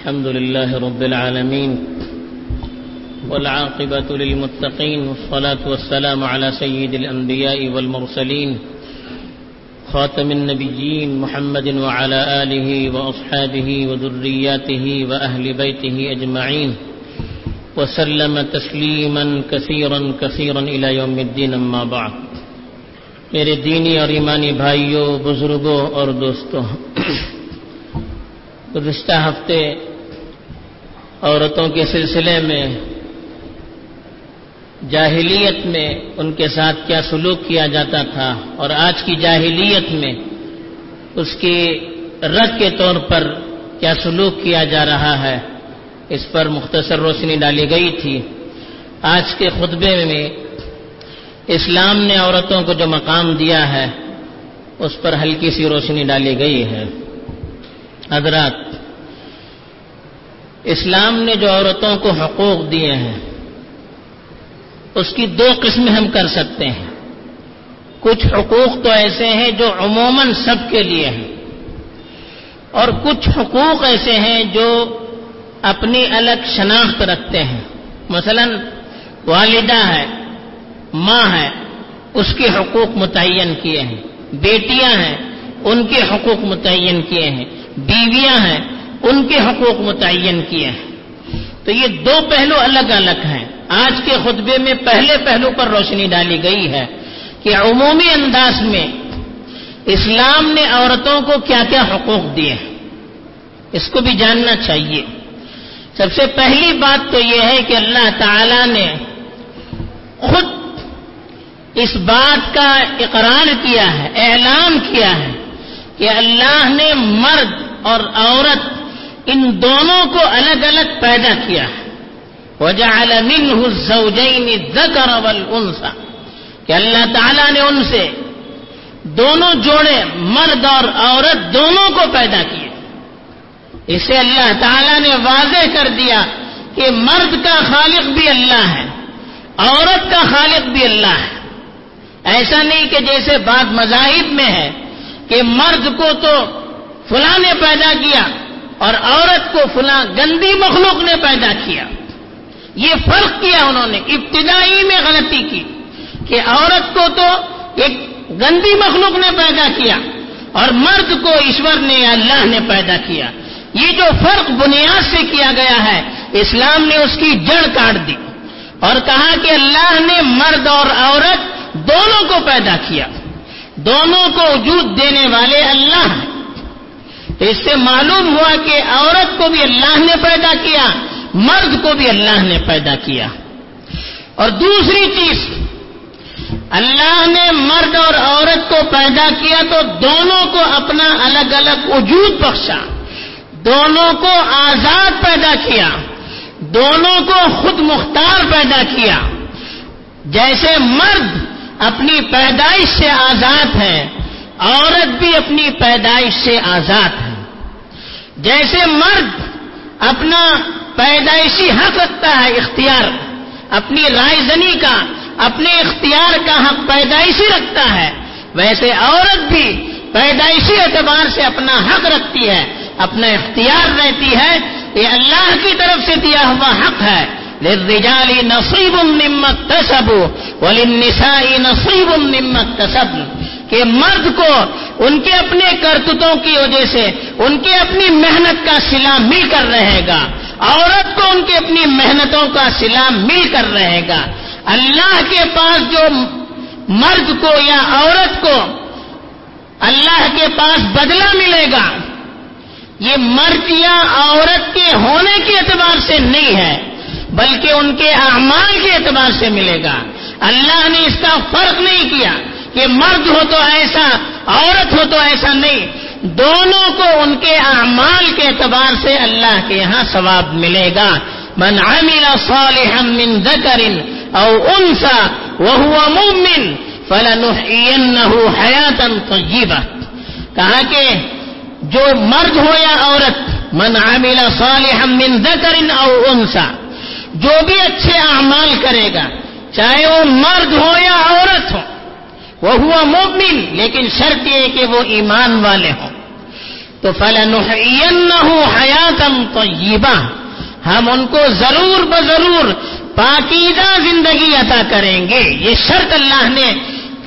الحمد لله رب العالمين والعاقبة للمتقين والصلاة والسلام على سيد الأنبياء والمرسلين خاتم النبيين محمد وعلى آله وأصحابه وذرياته وأهل بيته أجمعين وسلم تسليما كثيرا كثيرا إلى يوم الدين أما بعد میرے دینی اور ایمانی بھائیوں بزرگوں اور دوستوں گزشتہ ہفتے عورتوں کے سلسلے میں، جاہلیت میں ان کے ساتھ کیا سلوک کیا جاتا تھا، اور آج کی جاہلیت میں اس کی رد کے طور پر کیا سلوک کیا جا رہا ہے، اس پر مختصر روشنی ڈالی گئی تھی۔ آج کے خطبے میں اسلام نے عورتوں کو جو مقام دیا ہے، اس پر ہلکی سی روشنی ڈالی گئی ہے۔ حضرات اسلام نے جو عورتوں کو حقوق دیے ہیں، اس کی دو قسمیں ہم کر سکتے ہیں۔ کچھ حقوق تو ایسے ہیں جو عموماً سب کے لیے ہیں، اور کچھ حقوق ایسے ہیں جو اپنی الگ شناخت رکھتے ہیں۔ مثلا، والدہ ہے، ماں ہے، اس کے حقوق متعین کیے ہیں۔ بیٹیاں ہیں، ان کے حقوق متعین کیے ہیں۔ بیویاں ہیں ان کے حقوق متعین کیے ہیں۔ تو یہ دو پہلو الگ الگ ہیں۔ آج کے خطبے میں پہلے پہلو پر روشنی ڈالی گئی ہے کہ عمومی انداز میں اسلام نے عورتوں کو کیا کیا حقوق دیے اس کو بھی جاننا چاہیے۔ سب سے پہلی بات تو یہ ہے کہ اللہ تعالی نے خود اس بات کا اقرار کیا ہے، اعلان کیا ہے کہ اللہ نے مرد اور عورت ان دونوں کو الگ الگ پیدا کیا ہے۔ وجعل منه الزوجين الذكر والانثى۔ کہ اللہ تعالیٰ نے ان سے دونوں جوڑے، مرد اور عورت دونوں کو پیدا کیے۔ اسے اللہ تعالیٰ نے واضح کر دیا کہ مرد کا خالق بھی اللہ ہے، عورت کا خالق بھی اللہ ہے۔ ایسا نہیں کہ جیسے بات مذاہب میں ہے کہ مرد کو تو فلاں نے پیدا کیا اور عورت کو فلاں گندی مخلوق نے پیدا کیا۔ یہ فرق کیا انہوں نے، ابتدائی میں غلطی کی کہ عورت کو تو ایک گندی مخلوق نے پیدا کیا اور مرد کو ایشور نے یا اللہ نے پیدا کیا۔ یہ جو فرق بنیاد سے کیا گیا ہے، اسلام نے اس کی جڑ کاٹ دی اور کہا کہ اللہ نے مرد اور عورت دونوں کو پیدا کیا۔ دونوں کو وجود دینے والے اللہ ہیں۔ تو اس سے معلوم ہوا کہ عورت کو بھی اللہ نے پیدا کیا، مرد کو بھی اللہ نے پیدا کیا۔ اور دوسری چیز، اللہ نے مرد اور عورت کو پیدا کیا تو دونوں کو اپنا الگ الگ وجود بخشا۔ دونوں کو آزاد پیدا کیا۔ دونوں کو خود مختار پیدا کیا۔ جیسے مرد اپنی پیدائش سے آزاد ہے، عورت بھی اپنی پیدائش سے آزاد ہے۔ جیسے مرد اپنا پیدائشی حق رکھتا ہے اختیار، اپنی رائے زنی کا، اپنے اختیار کا حق پیدائشی رکھتا ہے، ویسے عورت بھی پیدائشی اعتبار سے اپنا حق رکھتی ہے، اپنا اختیار رہتی ہے، یہ اللہ کی طرف سے دیا ہوا حق ہے۔ للرجال نصیب مما اكتسبوا وللنساء نصیب مما اكتسبن کہ مرد کو ان کے اپنے کرتوتوں کی وجہ سے ان کے اپنی محنت کا سلا مل کر رہے گا۔ عورت کو ان کی اپنی محنتوں کا سلا مل کر رہے گا۔ اللہ کے پاس جو مرد کو یا عورت کو اللہ کے پاس بدلہ ملے گا، یہ مرد یا عورت کے ہونے کے اعتبار سے نہیں ہے، بلکہ ان کے اعمال کے اعتبار سے ملے گا۔ اللہ نے اس کا فرق نہیں کیا۔ کہ مرد ہو تو ایسا، عورت ہو تو ایسا نہیں۔ دونوں کو ان کے اعمال کے اعتبار سے اللہ کے یہاں ثواب ملے گا۔ من عمل صالحا من ذکر او انسا وهو مؤمن فلنحيينه حیاتا طیبہ۔ کہا کہ جو مرد ہو یا عورت، من عمل صالحا من ذکر او انسا جو بھی اچھے اعمال کرے گا، چاہے وہ مرد ہو یا عورت ہو وہ ہوا مومن، لیکن شرط یہ کہ وہ ایمان والے ہوں۔ تو فلاں حیاتم طیبہ ہم ان کو ضرور بضرور پاکیزہ زندگی عطا کریں گے۔ یہ شرط اللہ نے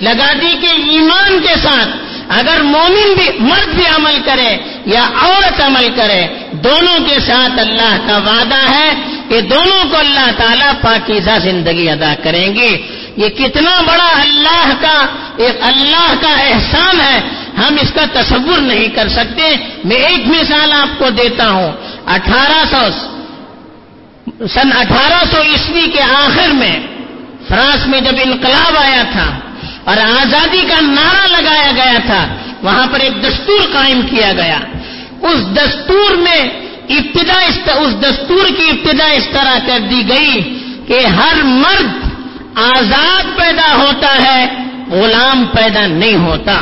لگا دی کہ ایمان کے ساتھ اگر مومن بھی مرد بھی عمل کرے یا عورت عمل کرے، دونوں کے ساتھ اللہ کا وعدہ ہے کہ دونوں کو اللہ تعالیٰ پاکیزہ زندگی ادا کریں گے۔ یہ کتنا بڑا اللہ کا، ایک اللہ کا احسان ہے، ہم اس کا تصور نہیں کر سکتے۔ میں ایک مثال آپ کو دیتا ہوں۔ اٹھارہ سو سن اٹھارہ سو عیسوی کے آخر میں فرانس میں جب انقلاب آیا تھا اور آزادی کا نعرہ لگایا گیا تھا، وہاں پر ایک دستور قائم کیا گیا۔ اس دستور میں ابتدا اس دستور کی ابتدا اس طرح کر دی گئی کہ ہر مرد آزاد پیدا ہوتا ہے، غلام پیدا نہیں ہوتا۔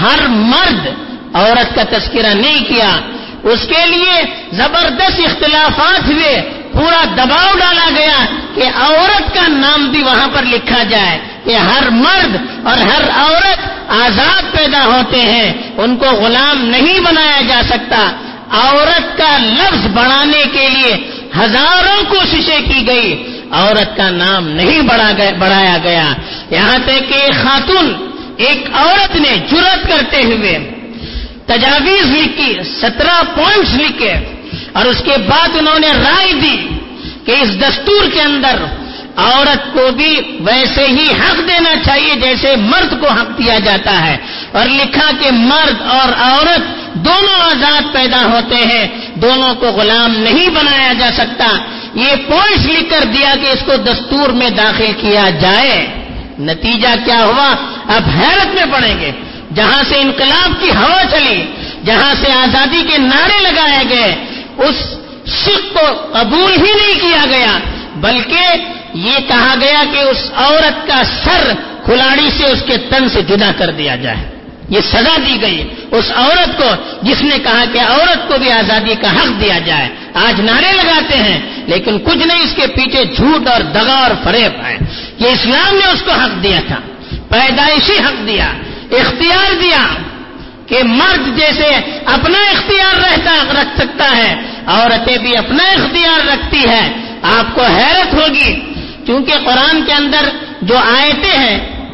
ہر مرد عورت کا تذکرہ نہیں کیا۔ اس کے لیے زبردست اختلافات ہوئے۔ پورا دباؤ ڈالا گیا کہ عورت کا نام بھی وہاں پر لکھا جائے کہ ہر مرد اور ہر عورت آزاد پیدا ہوتے ہیں۔ ان کو غلام نہیں بنایا جا سکتا۔ عورت کا لفظ بڑھانے کے لیے ہزاروں کوششیں کی گئی۔ عورت کا نام نہیں بڑھایا گیا۔ یہاں تک کہ ایک خاتون ایک عورت نے جرت کرتے ہوئے تجاویز لکھی، سترہ پوائنٹس لکھے اور اس کے بعد انہوں نے رائے دی کہ اس دستور کے اندر عورت کو بھی ویسے ہی حق دینا چاہیے جیسے مرد کو حق دیا جاتا ہے۔ اور لکھا کہ مرد اور عورت دونوں آزاد پیدا ہوتے ہیں، دونوں کو غلام نہیں بنایا جا سکتا۔ یہ پوائنٹس لکھ کر دیا کہ اس کو دستور میں داخل کیا جائے۔ نتیجہ کیا ہوا؟ اب حیرت میں پڑیں گے۔ جہاں سے انقلاب کی ہوا چلی، جہاں سے آزادی کے نعرے لگائے گئے، اس سکھ کو قبول ہی نہیں کیا گیا، بلکہ یہ کہا گیا کہ اس عورت کا سر کھلاڑی سے اس کے تن سے جدا کر دیا جائے۔ یہ سزا دی گئی اس عورت کو جس نے کہا کہ عورت کو بھی آزادی کا حق دیا جائے۔ آج نعرے لگاتے ہیں، لیکن کچھ نہیں، اس کے پیچھے جھوٹ اور دگا اور فریب ہے۔ کہ اسلام نے اس کو حق دیا تھا، پیدائشی حق دیا، اختیار دیا کہ مرد جیسے اپنا اختیار رہتا، رکھ سکتا ہے، عورتیں بھی اپنا اختیار رکھتی ہے۔ آپ کو حیرت ہوگی کیونکہ قرآن کے اندر جو آیتیں ہیں،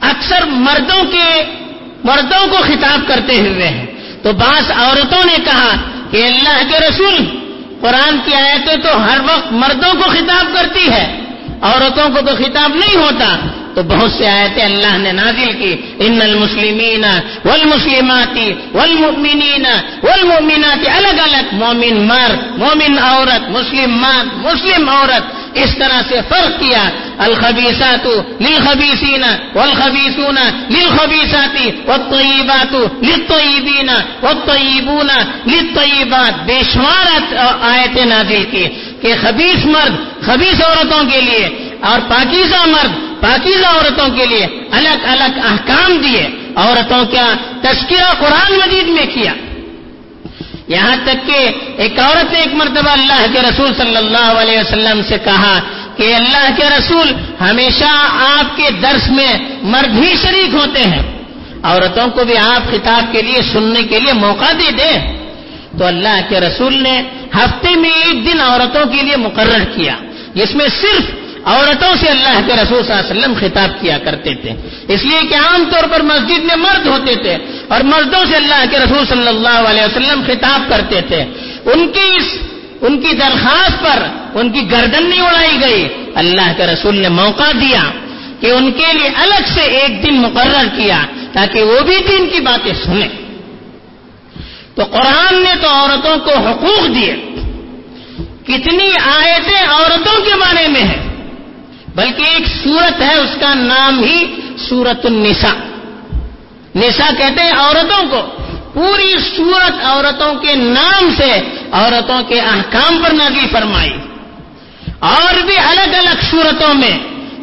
اکثر مردوں کے مردوں کو خطاب کرتے ہوئے ہیں۔ تو بعض عورتوں نے کہا کہ اللہ کے رسول قرآن کی آیتیں تو ہر وقت مردوں کو خطاب کرتی ہے۔ عورتوں کو تو خطاب نہیں ہوتا۔ تو بہت سے آیتیں اللہ نے نازل کی۔ ان المسلمین والمسلمات والمؤمنین والمؤمنات، الگ الگ، مومن مرد، مومن عورت، مسلم مرد، مسلم عورت۔ اس طرح سے فرق کیا الخبیسات للخبیسین والخبیسون للخبیسات والطیبات للطیبین والطیبون للطیبات۔ بے شمار آیتیں نازل کی کہ خبیص مرد خبیص عورتوں کے لیے اور پاکیزہ مرد پاکیزہ عورتوں کے لیے الگ الگ احکام دیے، عورتوں کا تذکرہ قرآن مجید میں کیا۔ یہاں تک کہ ایک عورت نے ایک مرتبہ اللہ کے رسول صلی اللہ علیہ وسلم سے کہا کہ اللہ کے رسول ہمیشہ آپ کے درس میں مرد ہی شریک ہوتے ہیں۔ عورتوں کو بھی آپ خطاب کے لیے، سننے کے لیے موقع دے دیں۔ تو اللہ کے رسول نے ہفتے میں ایک دن عورتوں کے لیے مقرر کیا، جس میں صرف عورتوں سے اللہ کے رسول صلی اللہ علیہ وسلم خطاب کیا کرتے تھے۔ اس لیے کہ عام طور پر مسجد میں مرد ہوتے تھے اور مردوں سے اللہ کے رسول صلی اللہ علیہ وسلم خطاب کرتے تھے۔ ان کی اس ان کی درخواست پر ان کی گردن نہیں اڑائی گئی۔ اللہ کے رسول نے موقع دیا کہ ان کے لیے الگ سے ایک دن مقرر کیا تاکہ وہ بھی دین کی باتیں سنیں۔ تو قرآن نے تو عورتوں کو حقوق دیے۔ کتنی آیتیں عورتوں کے بارے میں ہیں۔ بلکہ ایک سورت ہے، اس کا نام ہی سورت النساء۔ نساء کہتے ہیں عورتوں کو۔ پوری سورت عورتوں کے نام سے، عورتوں کے احکام پر نازی فرمائی۔ اور بھی الگ الگ صورتوں میں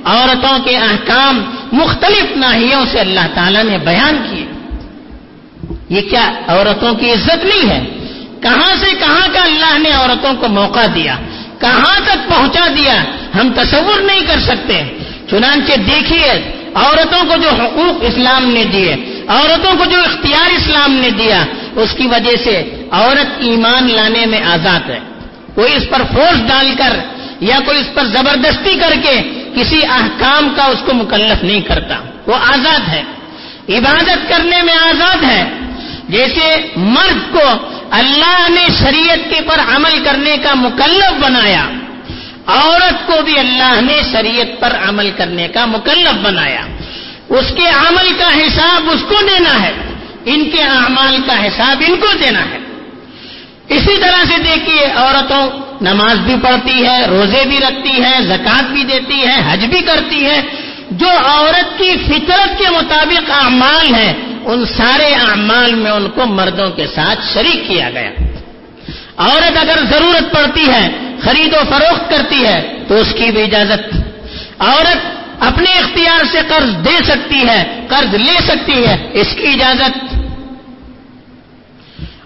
عورتوں کے احکام مختلف ناحیوں سے اللہ تعالی نے بیان کیے۔ یہ کیا عورتوں کی عزت نہیں ہے؟ کہاں سے کہاں کا اللہ نے عورتوں کو موقع دیا؟ کہاں تک پہنچا دیا؟ ہم تصور نہیں کر سکتے۔ چنانچہ دیکھیے، عورتوں کو جو حقوق اسلام نے دیے، عورتوں کو جو اختیار اسلام نے دیا، اس کی وجہ سے عورت ایمان لانے میں آزاد ہے۔ کوئی اس پر فورس ڈال کر یا کوئی اس پر زبردستی کر کے کسی احکام کا اس کو مکلف نہیں کرتا۔ وہ آزاد ہے۔ عبادت کرنے میں آزاد ہے۔ جیسے مرد کو اللہ نے شریعت کے پر عمل کرنے کا مکلف بنایا۔ عورت کو بھی اللہ نے شریعت پر عمل کرنے کا مکلف بنایا۔ اس کے عمل کا حساب اس کو دینا ہے۔ ان کے اعمال کا حساب ان کو دینا ہے۔ اسی طرح سے دیکھیے، عورتوں نماز بھی پڑھتی ہے، روزے بھی رکھتی ہے زکات بھی دیتی ہے، حج بھی کرتی ہے۔ جو عورت کی فطرت کے مطابق اعمال ہیں، ان سارے اعمال میں ان کو مردوں کے ساتھ شریک کیا گیا۔ عورت اگر ضرورت پڑتی ہے خرید و فروخت کرتی ہے تو اس کی بھی اجازت عورت اپنے اختیار سے قرض دے سکتی ہے، قرض لے سکتی ہے، اس کی اجازت۔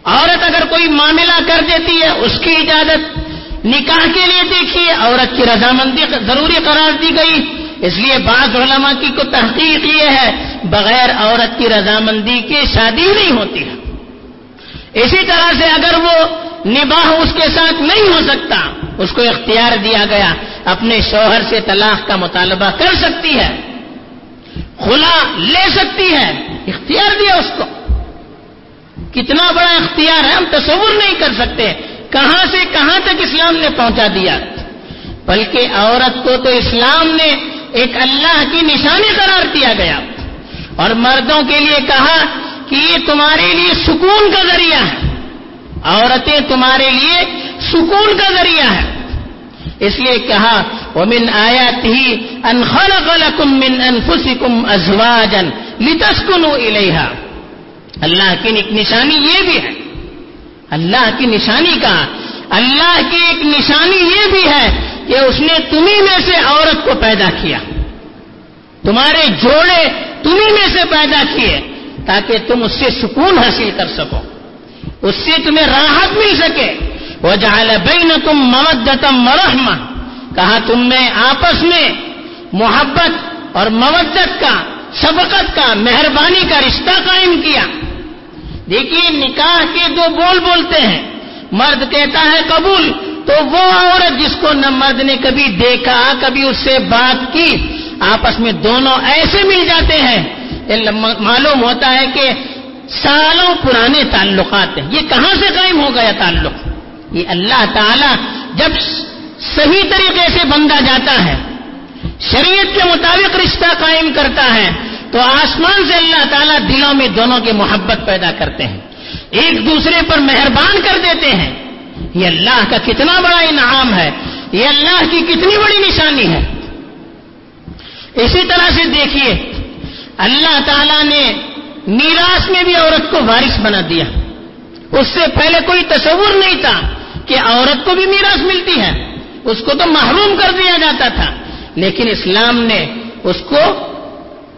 عورت اگر کوئی معاملہ کر دیتی ہے، اس کی اجازت۔ نکاح کے لیے دیکھیے، عورت کی رضامندی ضروری قرار دی گئی۔ اس لیے بعض علماء کی کو تحقیق یہ ہے، بغیر عورت کی رضامندی کے شادی نہیں ہوتی۔ ہے اسی طرح سے اگر وہ نباہ اس کے ساتھ نہیں ہو سکتا اس کو اختیار دیا گیا، اپنے شوہر سے طلاق کا مطالبہ کر سکتی ہے کھلا لے سکتی ہے، اختیار دیا اس کو۔ کتنا بڑا اختیار ہے، ہم تصور نہیں کر سکتے۔ کہاں سے کہاں تک اسلام نے پہنچا دیا؟ بلکہ عورت کو تو اسلام نے ایک اللہ کی نشانی قرار دیا گیا۔ اور مردوں کے لیے کہا کہ یہ تمہارے لیے سکون کا ذریعہ ہے۔ عورتیں تمہارے لیے سکون کا ذریعہ ہے۔ اس لیے کہا وہ من آیا تھی انخل غلکم من انفسکم ازواجن لتسکنو الیہا اللہ کی ایک نشانی یہ بھی ہے۔ اللہ کی نشانی کہا اللہ کی ایک نشانی یہ بھی ہے کہ اس نے تمہیں میں سے عورت کو پیدا کیا۔ تمہارے جوڑے تمہیں میں سے پیدا کیے تاکہ تم اس سے سکون حاصل کر سکو۔ اس سے تمہیں راحت مل سکے۔ وہ جہاں بین تم ممدتم مرحم کہا، تم نے آپس میں محبت اور مودت کا سبقت کا، مہربانی کا رشتہ قائم کیا۔ دیکھیے، نکاح کے دو بول بولتے ہیں۔ مرد کہتا ہے قبول، تو وہ عورت جس کو نہ مرد نے کبھی دیکھا، کبھی اس سے بات کی، آپس میں دونوں ایسے مل جاتے ہیں۔ معلوم ہوتا ہے کہ سالوں پرانے تعلقات ہیں۔ یہ کہاں سے قائم ہو گیا تعلق؟ یہ اللہ تعالی جب صحیح طریقے سے بندہ جاتا ہے، شریعت کے مطابق رشتہ قائم کرتا ہے، تو آسمان سے اللہ تعالیٰ دلوں میں دونوں کی محبت پیدا کرتے ہیں۔ ایک دوسرے پر مہربان کر دیتے ہیں۔ یہ اللہ کا کتنا بڑا انعام ہے۔ یہ اللہ کی کتنی بڑی نشانی ہے۔ اسی طرح سے دیکھیے، اللہ تعالیٰ نے میراث میں بھی عورت کو وارث بنا دیا۔ اس سے پہلے کوئی تصور نہیں تھا۔ کہ عورت کو بھی میراث ملتی ہے۔ اس کو تو محروم کر دیا جاتا تھا۔ لیکن اسلام نے اس کو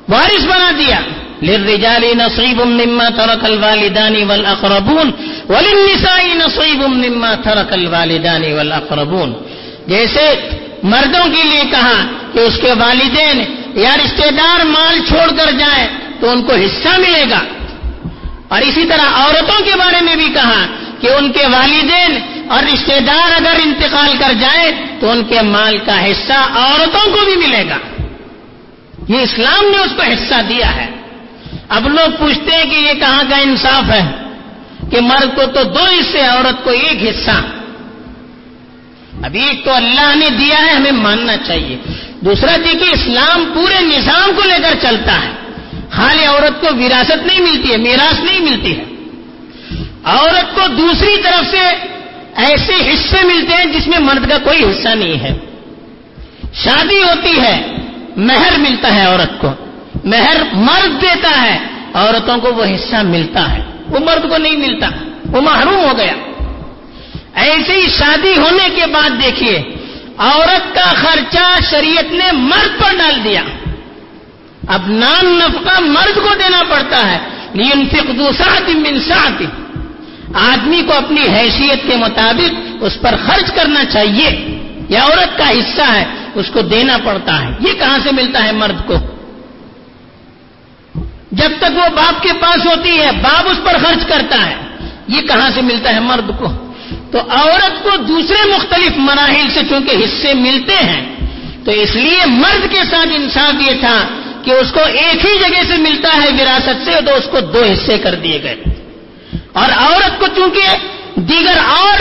وارث بنا دیا۔ للرجال نصيب مما ترك الوالدان والاقربون وللنساء نصيب مما ترك الوالدان والاقربون جیسے مردوں کے لیے کہا کہ اس کے والدین یا رشتے دار مال چھوڑ کر جائیں تو ان کو حصہ ملے گا۔ اور اسی طرح عورتوں کے بارے میں بھی کہا کہ ان کے والدین اور رشتے دار اگر انتقال کر جائیں تو ان کے مال کا حصہ عورتوں کو بھی ملے گا۔ یہ اسلام نے اس کو حصہ دیا ہے۔ اب لوگ پوچھتے ہیں کہ یہ کہاں کا انصاف ہے؟ کہ مرد کو تو دو حصے، عورت کو ایک حصہ۔ ابھی ایک تو اللہ نے دیا ہے، ہمیں ماننا چاہیے۔ دوسرا جی دیکھیے اسلام پورے نظام کو لے کر چلتا ہے۔ خالی عورت کو وراثت نہیں ملتی ہے، میراث نہیں ملتی ہے۔ عورت کو دوسری طرف سے ایسے حصے ملتے ہیں جس میں مرد کا کوئی حصہ نہیں ہے۔ شادی ہوتی ہے، مہر ملتا ہے عورت کو۔ مہر مرد دیتا ہے، عورتوں کو وہ حصہ ملتا ہے۔ وہ مرد کو نہیں ملتا، وہ محروم ہو گیا۔ ایسی ہی شادی ہونے کے بعد دیکھیے، عورت کا خرچہ شریعت نے مرد پر ڈال دیا۔ اب نان نفقہ مرد کو دینا پڑتا ہے۔ لیکن فک دوسرا من ساتھ آدمی کو اپنی حیثیت کے مطابق اس پر خرچ کرنا چاہیے یہ عورت کا حصہ ہے، اس کو دینا پڑتا ہے۔ یہ کہاں سے ملتا ہے مرد کو؟ جب تک وہ باپ کے پاس ہوتی ہے، باپ اس پر خرچ کرتا ہے۔ یہ کہاں سے ملتا ہے مرد کو؟ تو عورت کو دوسرے مختلف مراحل سے چونکہ حصے ملتے ہیں، تو اس لیے مرد کے ساتھ انصاف یہ تھا کہ اس کو ایک ہی جگہ سے ملتا ہے، وراثت سے، تو اس کو دو حصے کر دیے گئے۔ اور عورت کو چونکہ دیگر اور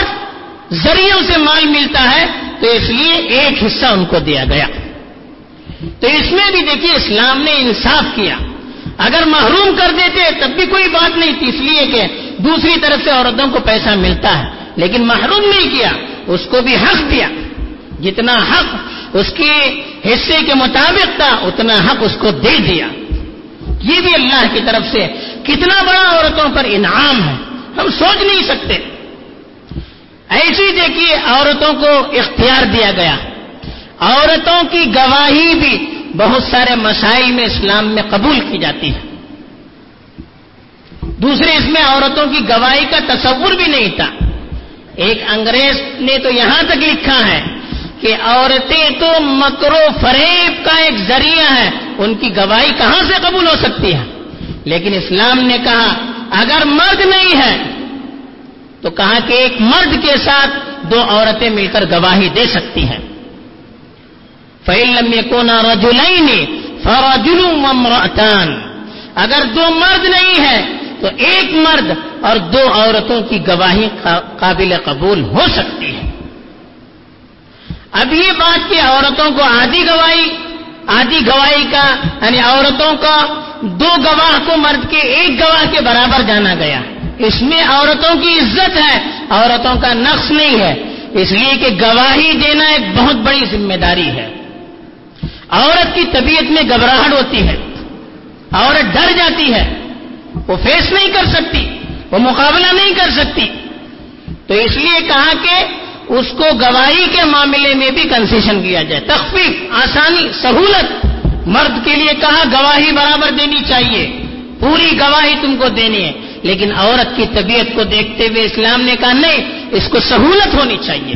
ذریعوں سے مال ملتا ہے، تو اس لیے ایک حصہ ان کو دیا گیا۔ تو اس میں بھی دیکھیے، اسلام نے انصاف کیا۔ اگر محروم کر دیتے، تب بھی کوئی بات نہیں۔ تھی اس لیے کہ دوسری طرف سے عورتوں کو پیسہ ملتا ہے۔ لیکن محروم نہیں کیا، اس کو بھی حق دیا۔ جتنا حق اس کے حصے کے مطابق تھا، اتنا حق اس کو دے دیا۔ یہ بھی اللہ کی طرف سے کتنا بڑا عورتوں پر انعام ہے؟ ہم سوچ نہیں سکتے۔ ایسی دیکھیے عورتوں کو اختیار دیا گیا۔ عورتوں کی گواہی بھی بہت سارے مسائل میں اسلام میں قبول کی جاتی ہے۔ دوسرے، اس میں عورتوں کی گواہی کا تصور بھی نہیں تھا۔ ایک انگریز نے تو یہاں تک لکھا ہے کہ عورتیں تو مکر و فریب کا ایک ذریعہ ہے ان کی گواہی کہاں سے قبول ہو سکتی ہے؟ لیکن اسلام نے کہا، اگر مرد نہیں ہے، تو کہا کہ ایک مرد کے ساتھ دو عورتیں مل کر گواہی دے سکتی ہیں۔ فعلم کو نا رجولئی نے اگر دو مرد نہیں ہے، تو ایک مرد اور دو عورتوں کی گواہی قابل قبول ہو سکتی ہے۔ اب یہ بات کہ عورتوں کو آدھی گواہی آدھی گواہی کا یعنی عورتوں کا دو گواہ کو مرد کے ایک گواہ کے برابر جانا گیا۔ اس میں عورتوں کی عزت ہے، عورتوں کا نقص نہیں ہے۔ اس لیے کہ گواہی دینا ایک بہت بڑی ذمہ داری ہے۔ عورت کی طبیعت میں گھبراہٹ ہوتی ہے، عورت ڈر جاتی ہے۔ وہ فیس نہیں کر سکتی، وہ مقابلہ نہیں کر سکتی۔ تو اس لیے کہا کہ اس کو گواہی کے معاملے میں بھی کنسیشن کیا جائے۔ تخفیف، آسانی، سہولت۔ مرد کے لیے کہا، گواہی برابر دینی چاہیے۔ پوری گواہی تم کو دینی ہے۔ لیکن عورت کی طبیعت کو دیکھتے ہوئے اسلام نے کہا، نہیں، اس کو سہولت ہونی چاہیے۔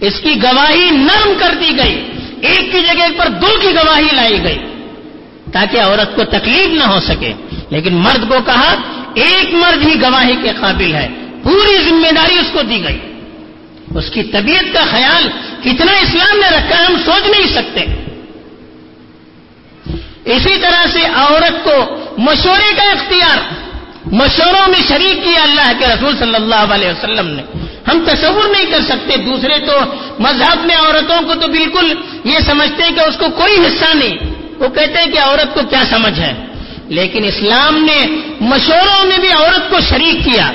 اس کی گواہی نرم کر دی گئی۔ ایک کی جگہ پر دو کی گواہی لائی گئی۔ تاکہ عورت کو تکلیف نہ ہو سکے۔ لیکن مرد کو کہا، ایک مرد ہی گواہی کے قابل ہے۔ پوری ذمہ داری اس کو دی گئی۔ اس کی طبیعت کا خیال کتنا اسلام نے رکھا ہم سوچ نہیں سکتے۔ اسی طرح سے عورت کو مشورے کا اختیار، مشوروں میں شریک کیا اللہ کے رسول صلی اللہ علیہ وسلم نے۔ ہم تصور نہیں کر سکتے، دوسرے تو مذہب میں عورتوں کو تو بالکل یہ سمجھتے ہیں کہ اس کو کوئی حصہ نہیں۔ وہ کہتے ہیں کہ عورت کو کیا سمجھ ہے؟ لیکن اسلام نے مشوروں میں بھی عورت کو شریک کیا۔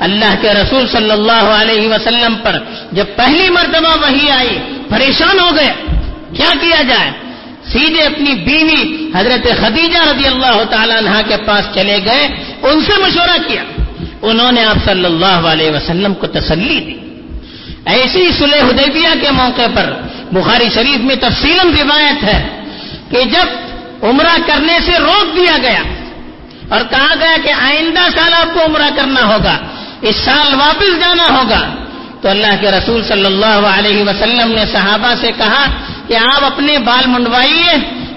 اللہ کے رسول صلی اللہ علیہ وسلم پر جب پہلی مرتبہ وہی آئی، پریشان ہو گئے۔ کیا کیا جائے؟ سیدھے اپنی بیوی حضرت خدیجہ رضی اللہ تعالیٰ عنہ کے پاس چلے گئے، ان سے مشورہ کیا۔ انہوں نے آپ صلی اللہ علیہ وسلم کو تسلی دی۔ ایسی سلح حدیبیہ کے موقع پر بخاری شریف میں تفصیل روایت ہے کہ جب عمرہ کرنے سے روک دیا گیا اور کہا گیا کہ آئندہ سال آپ کو عمرہ کرنا ہوگا اس سال واپس جانا ہوگا۔ تو اللہ کے رسول صلی اللہ علیہ وسلم نے صحابہ سے کہا کہ آپ اپنے بال منڈوائیے،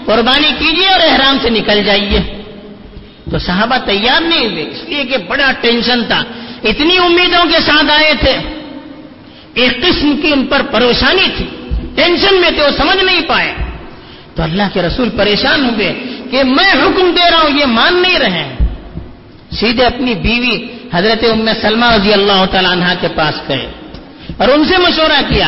قربانی کیجیے اور احرام سے نکل جائیے۔ تو صحابہ تیار نہیں ہوئے، اس لیے کہ بڑا ٹینشن تھا۔ اتنی امیدوں کے ساتھ آئے تھے۔ ایک قسم کی ان پر پریشانی تھی۔ ٹینشن میں تھے، وہ سمجھ نہیں پائے۔ تو اللہ کے رسول پریشان ہوئے کہ میں حکم دے رہا ہوں، یہ مان نہیں رہے۔ سیدھے اپنی بیوی حضرت ام سلمہ رضی اللہ تعالیٰ عنہ کے پاس گئے اور ان سے مشورہ کیا۔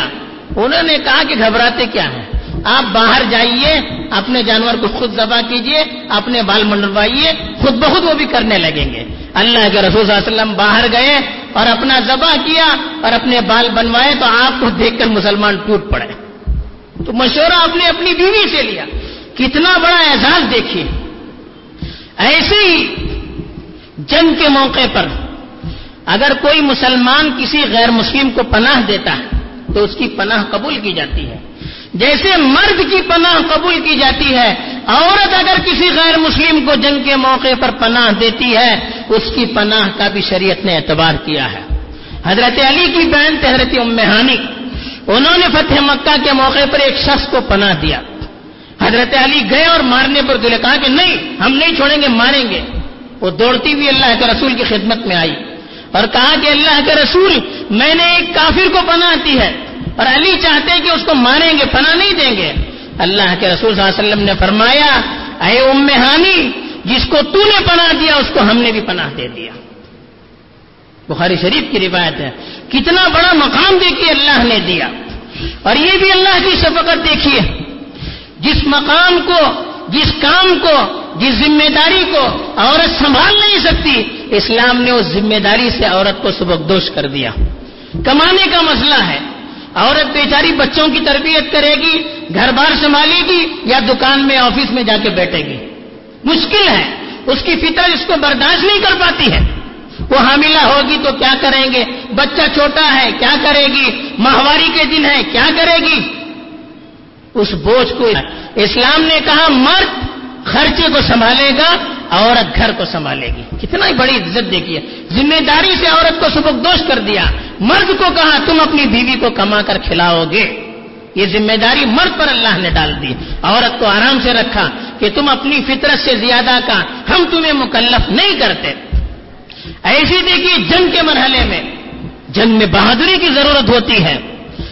انہوں نے کہا کہ گھبراتے کیا ہیں؟ آپ باہر جائیے، اپنے جانور کو خود ذبح کیجیے، اپنے بال منڈوائیے، خود بخود وہ بھی کرنے لگیں گے۔ اللہ کے رسول صلی اللہ علیہ وسلم باہر گئے اور اپنا ذبح کیا اور اپنے بال بنوائے تو آپ کو دیکھ کر مسلمان ٹوٹ پڑے۔ تو مشورہ آپ نے اپنی بیوی سے لیا۔ کتنا بڑا اعزاز دیکھیے۔ ایسے ہی جنگ کے موقع پر اگر کوئی مسلمان کسی غیر مسلم کو پناہ دیتا ہے، تو اس کی پناہ قبول کی جاتی ہے۔ جیسے مرد کی پناہ قبول کی جاتی ہے، عورت اگر کسی غیر مسلم کو جنگ کے موقع پر پناہ دیتی ہے، اس کی پناہ کا بھی شریعت نے اعتبار کیا ہے۔ حضرت علی کی بہن حضرت ام حامد انہوں نے فتح مکہ کے موقع پر ایک شخص کو پناہ دیا۔ حضرت علی گئے اور مارنے پر دلے، کہا کہ نہیں، ہم نہیں چھوڑیں گے، ماریں گے۔ وہ دوڑتی ہوئی اللہ کے رسول کی خدمت میں آئی۔ اور کہا کہ اللہ کے رسول، میں نے ایک کافر کو پناہ دی ہے، اور علی چاہتے ہیں کہ اس کو ماریں گے، پناہ نہیں دیں گے۔ اللہ کے رسول صلی اللہ علیہ وسلم نے فرمایا، اے ام ہانی جس کو تو نے پناہ دیا، اس کو ہم نے بھی پناہ دے دیا۔ بخاری شریف کی روایت ہے، کتنا بڑا مقام دیکھیے اللہ نے دیا۔ اور یہ بھی اللہ کی شفقت دیکھیے۔ جس مقام کو، جس کام کو، جس ذمہ داری کو عورت سنبھال نہیں سکتی اسلام نے اس ذمہ داری سے عورت کو سبکدوش کر دیا۔ کمانے کا مسئلہ ہے۔ عورت بیچاری بچوں کی تربیت کرے گی، گھر بار سنبھالے گی یا دکان میں، آفس میں جا کے بیٹھے گی۔ مشکل ہے۔ اس کی فطر اس کو برداشت نہیں کر پاتی ہے۔ وہ حاملہ ہوگی تو کیا کریں گے؟ بچہ چھوٹا ہے، کیا کرے گی؟ ماہواری کے دن ہے، کیا کرے گی؟ اس بوجھ کو اسلام نے کہا، مرد خرچے کو سنبھالے گا عورت گھر کو سنبھالے گی۔ کتنا ہی بڑی عزت دیکھیے۔ ذمہ داری سے عورت کو سبک دوش کر دیا۔ مرد کو کہا، تم اپنی بیوی کو کما کر کھلاؤ گے۔ یہ ذمہ داری مرد پر اللہ نے ڈال دی۔ عورت کو آرام سے رکھا کہ تم اپنی فطرت سے زیادہ کا ہم تمہیں مکلف نہیں کرتے۔ ایسی دیکھیے جنگ کے مرحلے میں جنگ میں بہادری کی ضرورت ہوتی ہے۔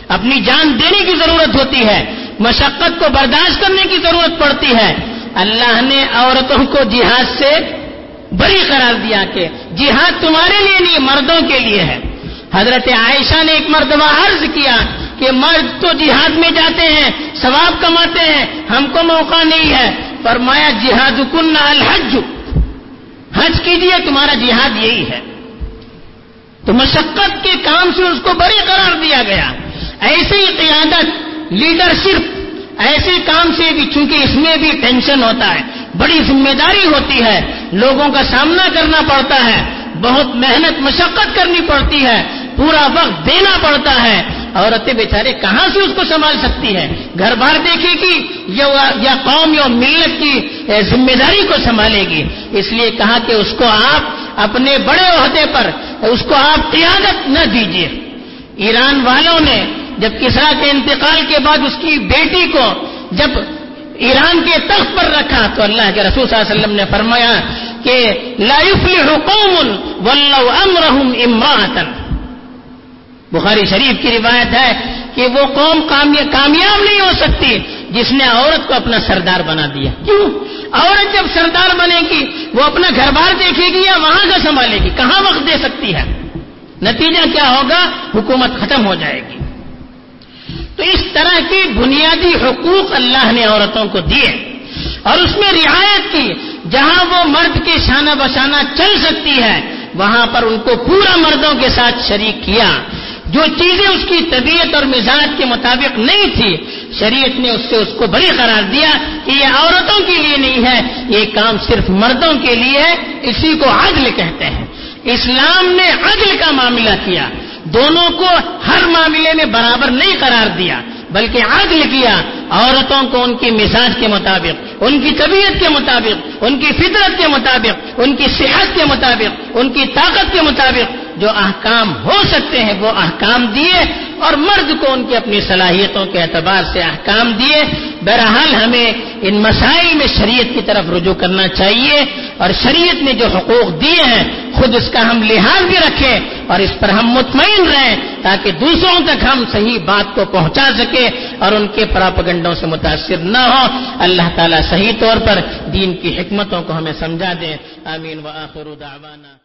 اپنی جان دینے کی ضرورت ہوتی ہے۔ مشقت کو برداشت کرنے کی ضرورت پڑتی ہے۔ اللہ نے عورتوں کو جہاد سے بری قرار دیا کہ جہاد تمہارے لیے نہیں، مردوں کے لیے ہے۔ حضرت عائشہ نے ایک مرتبہ عرض کیا کہ مرد تو جہاد میں جاتے ہیں، ثواب کماتے ہیں، ہم کو موقع نہیں ہے۔ فرمایا جہاد کن الحج۔ حج کیجیے تمہارا جہاد یہی ہے۔ تو مشقت کے کام سے اس کو بڑی قرار دیا گیا۔ ایسی قیادت لیڈرشپ ایسے کام سے بھی چونکہ اس میں بھی ٹینشن ہوتا ہے، بڑی ذمہ داری ہوتی ہے، لوگوں کا سامنا کرنا پڑتا ہے، بہت محنت، مشقت کرنی پڑتی ہے، پورا وقت دینا پڑتا ہے۔ عورتیں بیچارے کہاں سے اس کو سنبھال سکتی ہے گھر بار دیکھے گی یا قوم یا ملت کی ذمہ داری کو سنبھالے گی۔ اس لیے کہا کہ اس کو آپ اپنے بڑے عہدے پر، اس کو آپ قیادت نہ دیجیے ایران والوں نے جب کسرا کے انتقال کے بعد اس کی بیٹی کو جب ایران کے تخت پر رکھا تو اللہ کے رسول صلی اللہ علیہ وسلم نے فرمایا کہ لا يفلح قوم ولو امرهم بخاری شریف کی روایت ہے کہ وہ قوم کامیاب نہیں ہو سکتی جس نے عورت کو اپنا سردار بنا دیا۔ کیوں؟ عورت جب سردار بنے گی، وہ اپنا گھر بار دیکھے گی یا وہاں کا سنبھالے گی؟ کہاں وقت دے سکتی ہے؟ نتیجہ کیا ہوگا؟ حکومت ختم ہو جائے گی۔ تو اس طرح کی بنیادی حقوق اللہ نے عورتوں کو دیے اور اس میں رعایت کی، جہاں وہ مرد کے شانہ بشانہ چل سکتی ہے، وہاں پر ان کو پورا مردوں کے ساتھ شریک کیا۔ جو چیزیں اس کی طبیعت اور مزاج کے مطابق نہیں تھی، شریعت نے اس سے اس کو بڑی قرار دیا کہ یہ عورتوں کے لیے نہیں ہے، یہ کام صرف مردوں کے لیے ہے، اسی کو عدل کہتے ہیں۔ اسلام نے عدل کا معاملہ کیا۔ دونوں کو ہر معاملے میں برابر نہیں قرار دیا، بلکہ عدل کیا عورتوں کو ان کی مزاج کے مطابق، ان کی طبیعت کے مطابق، ان کی فطرت کے مطابق، ان کی صحت کے مطابق، ان کی طاقت کے مطابق جو احکام ہو سکتے ہیں وہ احکام دیے اور مرد کو ان کی اپنی صلاحیتوں کے اعتبار سے احکام دیے۔ بہرحال ہمیں ان مسائل میں شریعت کی طرف رجوع کرنا چاہیے اور شریعت نے جو حقوق دیے ہیں خود اس کا ہم لحاظ بھی رکھیں اور اس پر ہم مطمئن رہیں تاکہ دوسروں تک ہم صحیح بات کو پہنچا سکیں اور ان کے پراپگنڈوں سے متاثر نہ ہو اللہ تعالیٰ صحیح طور پر دین کی حکمتوں کو ہمیں سمجھا دیں۔ آمین۔ و آخر دعوانا۔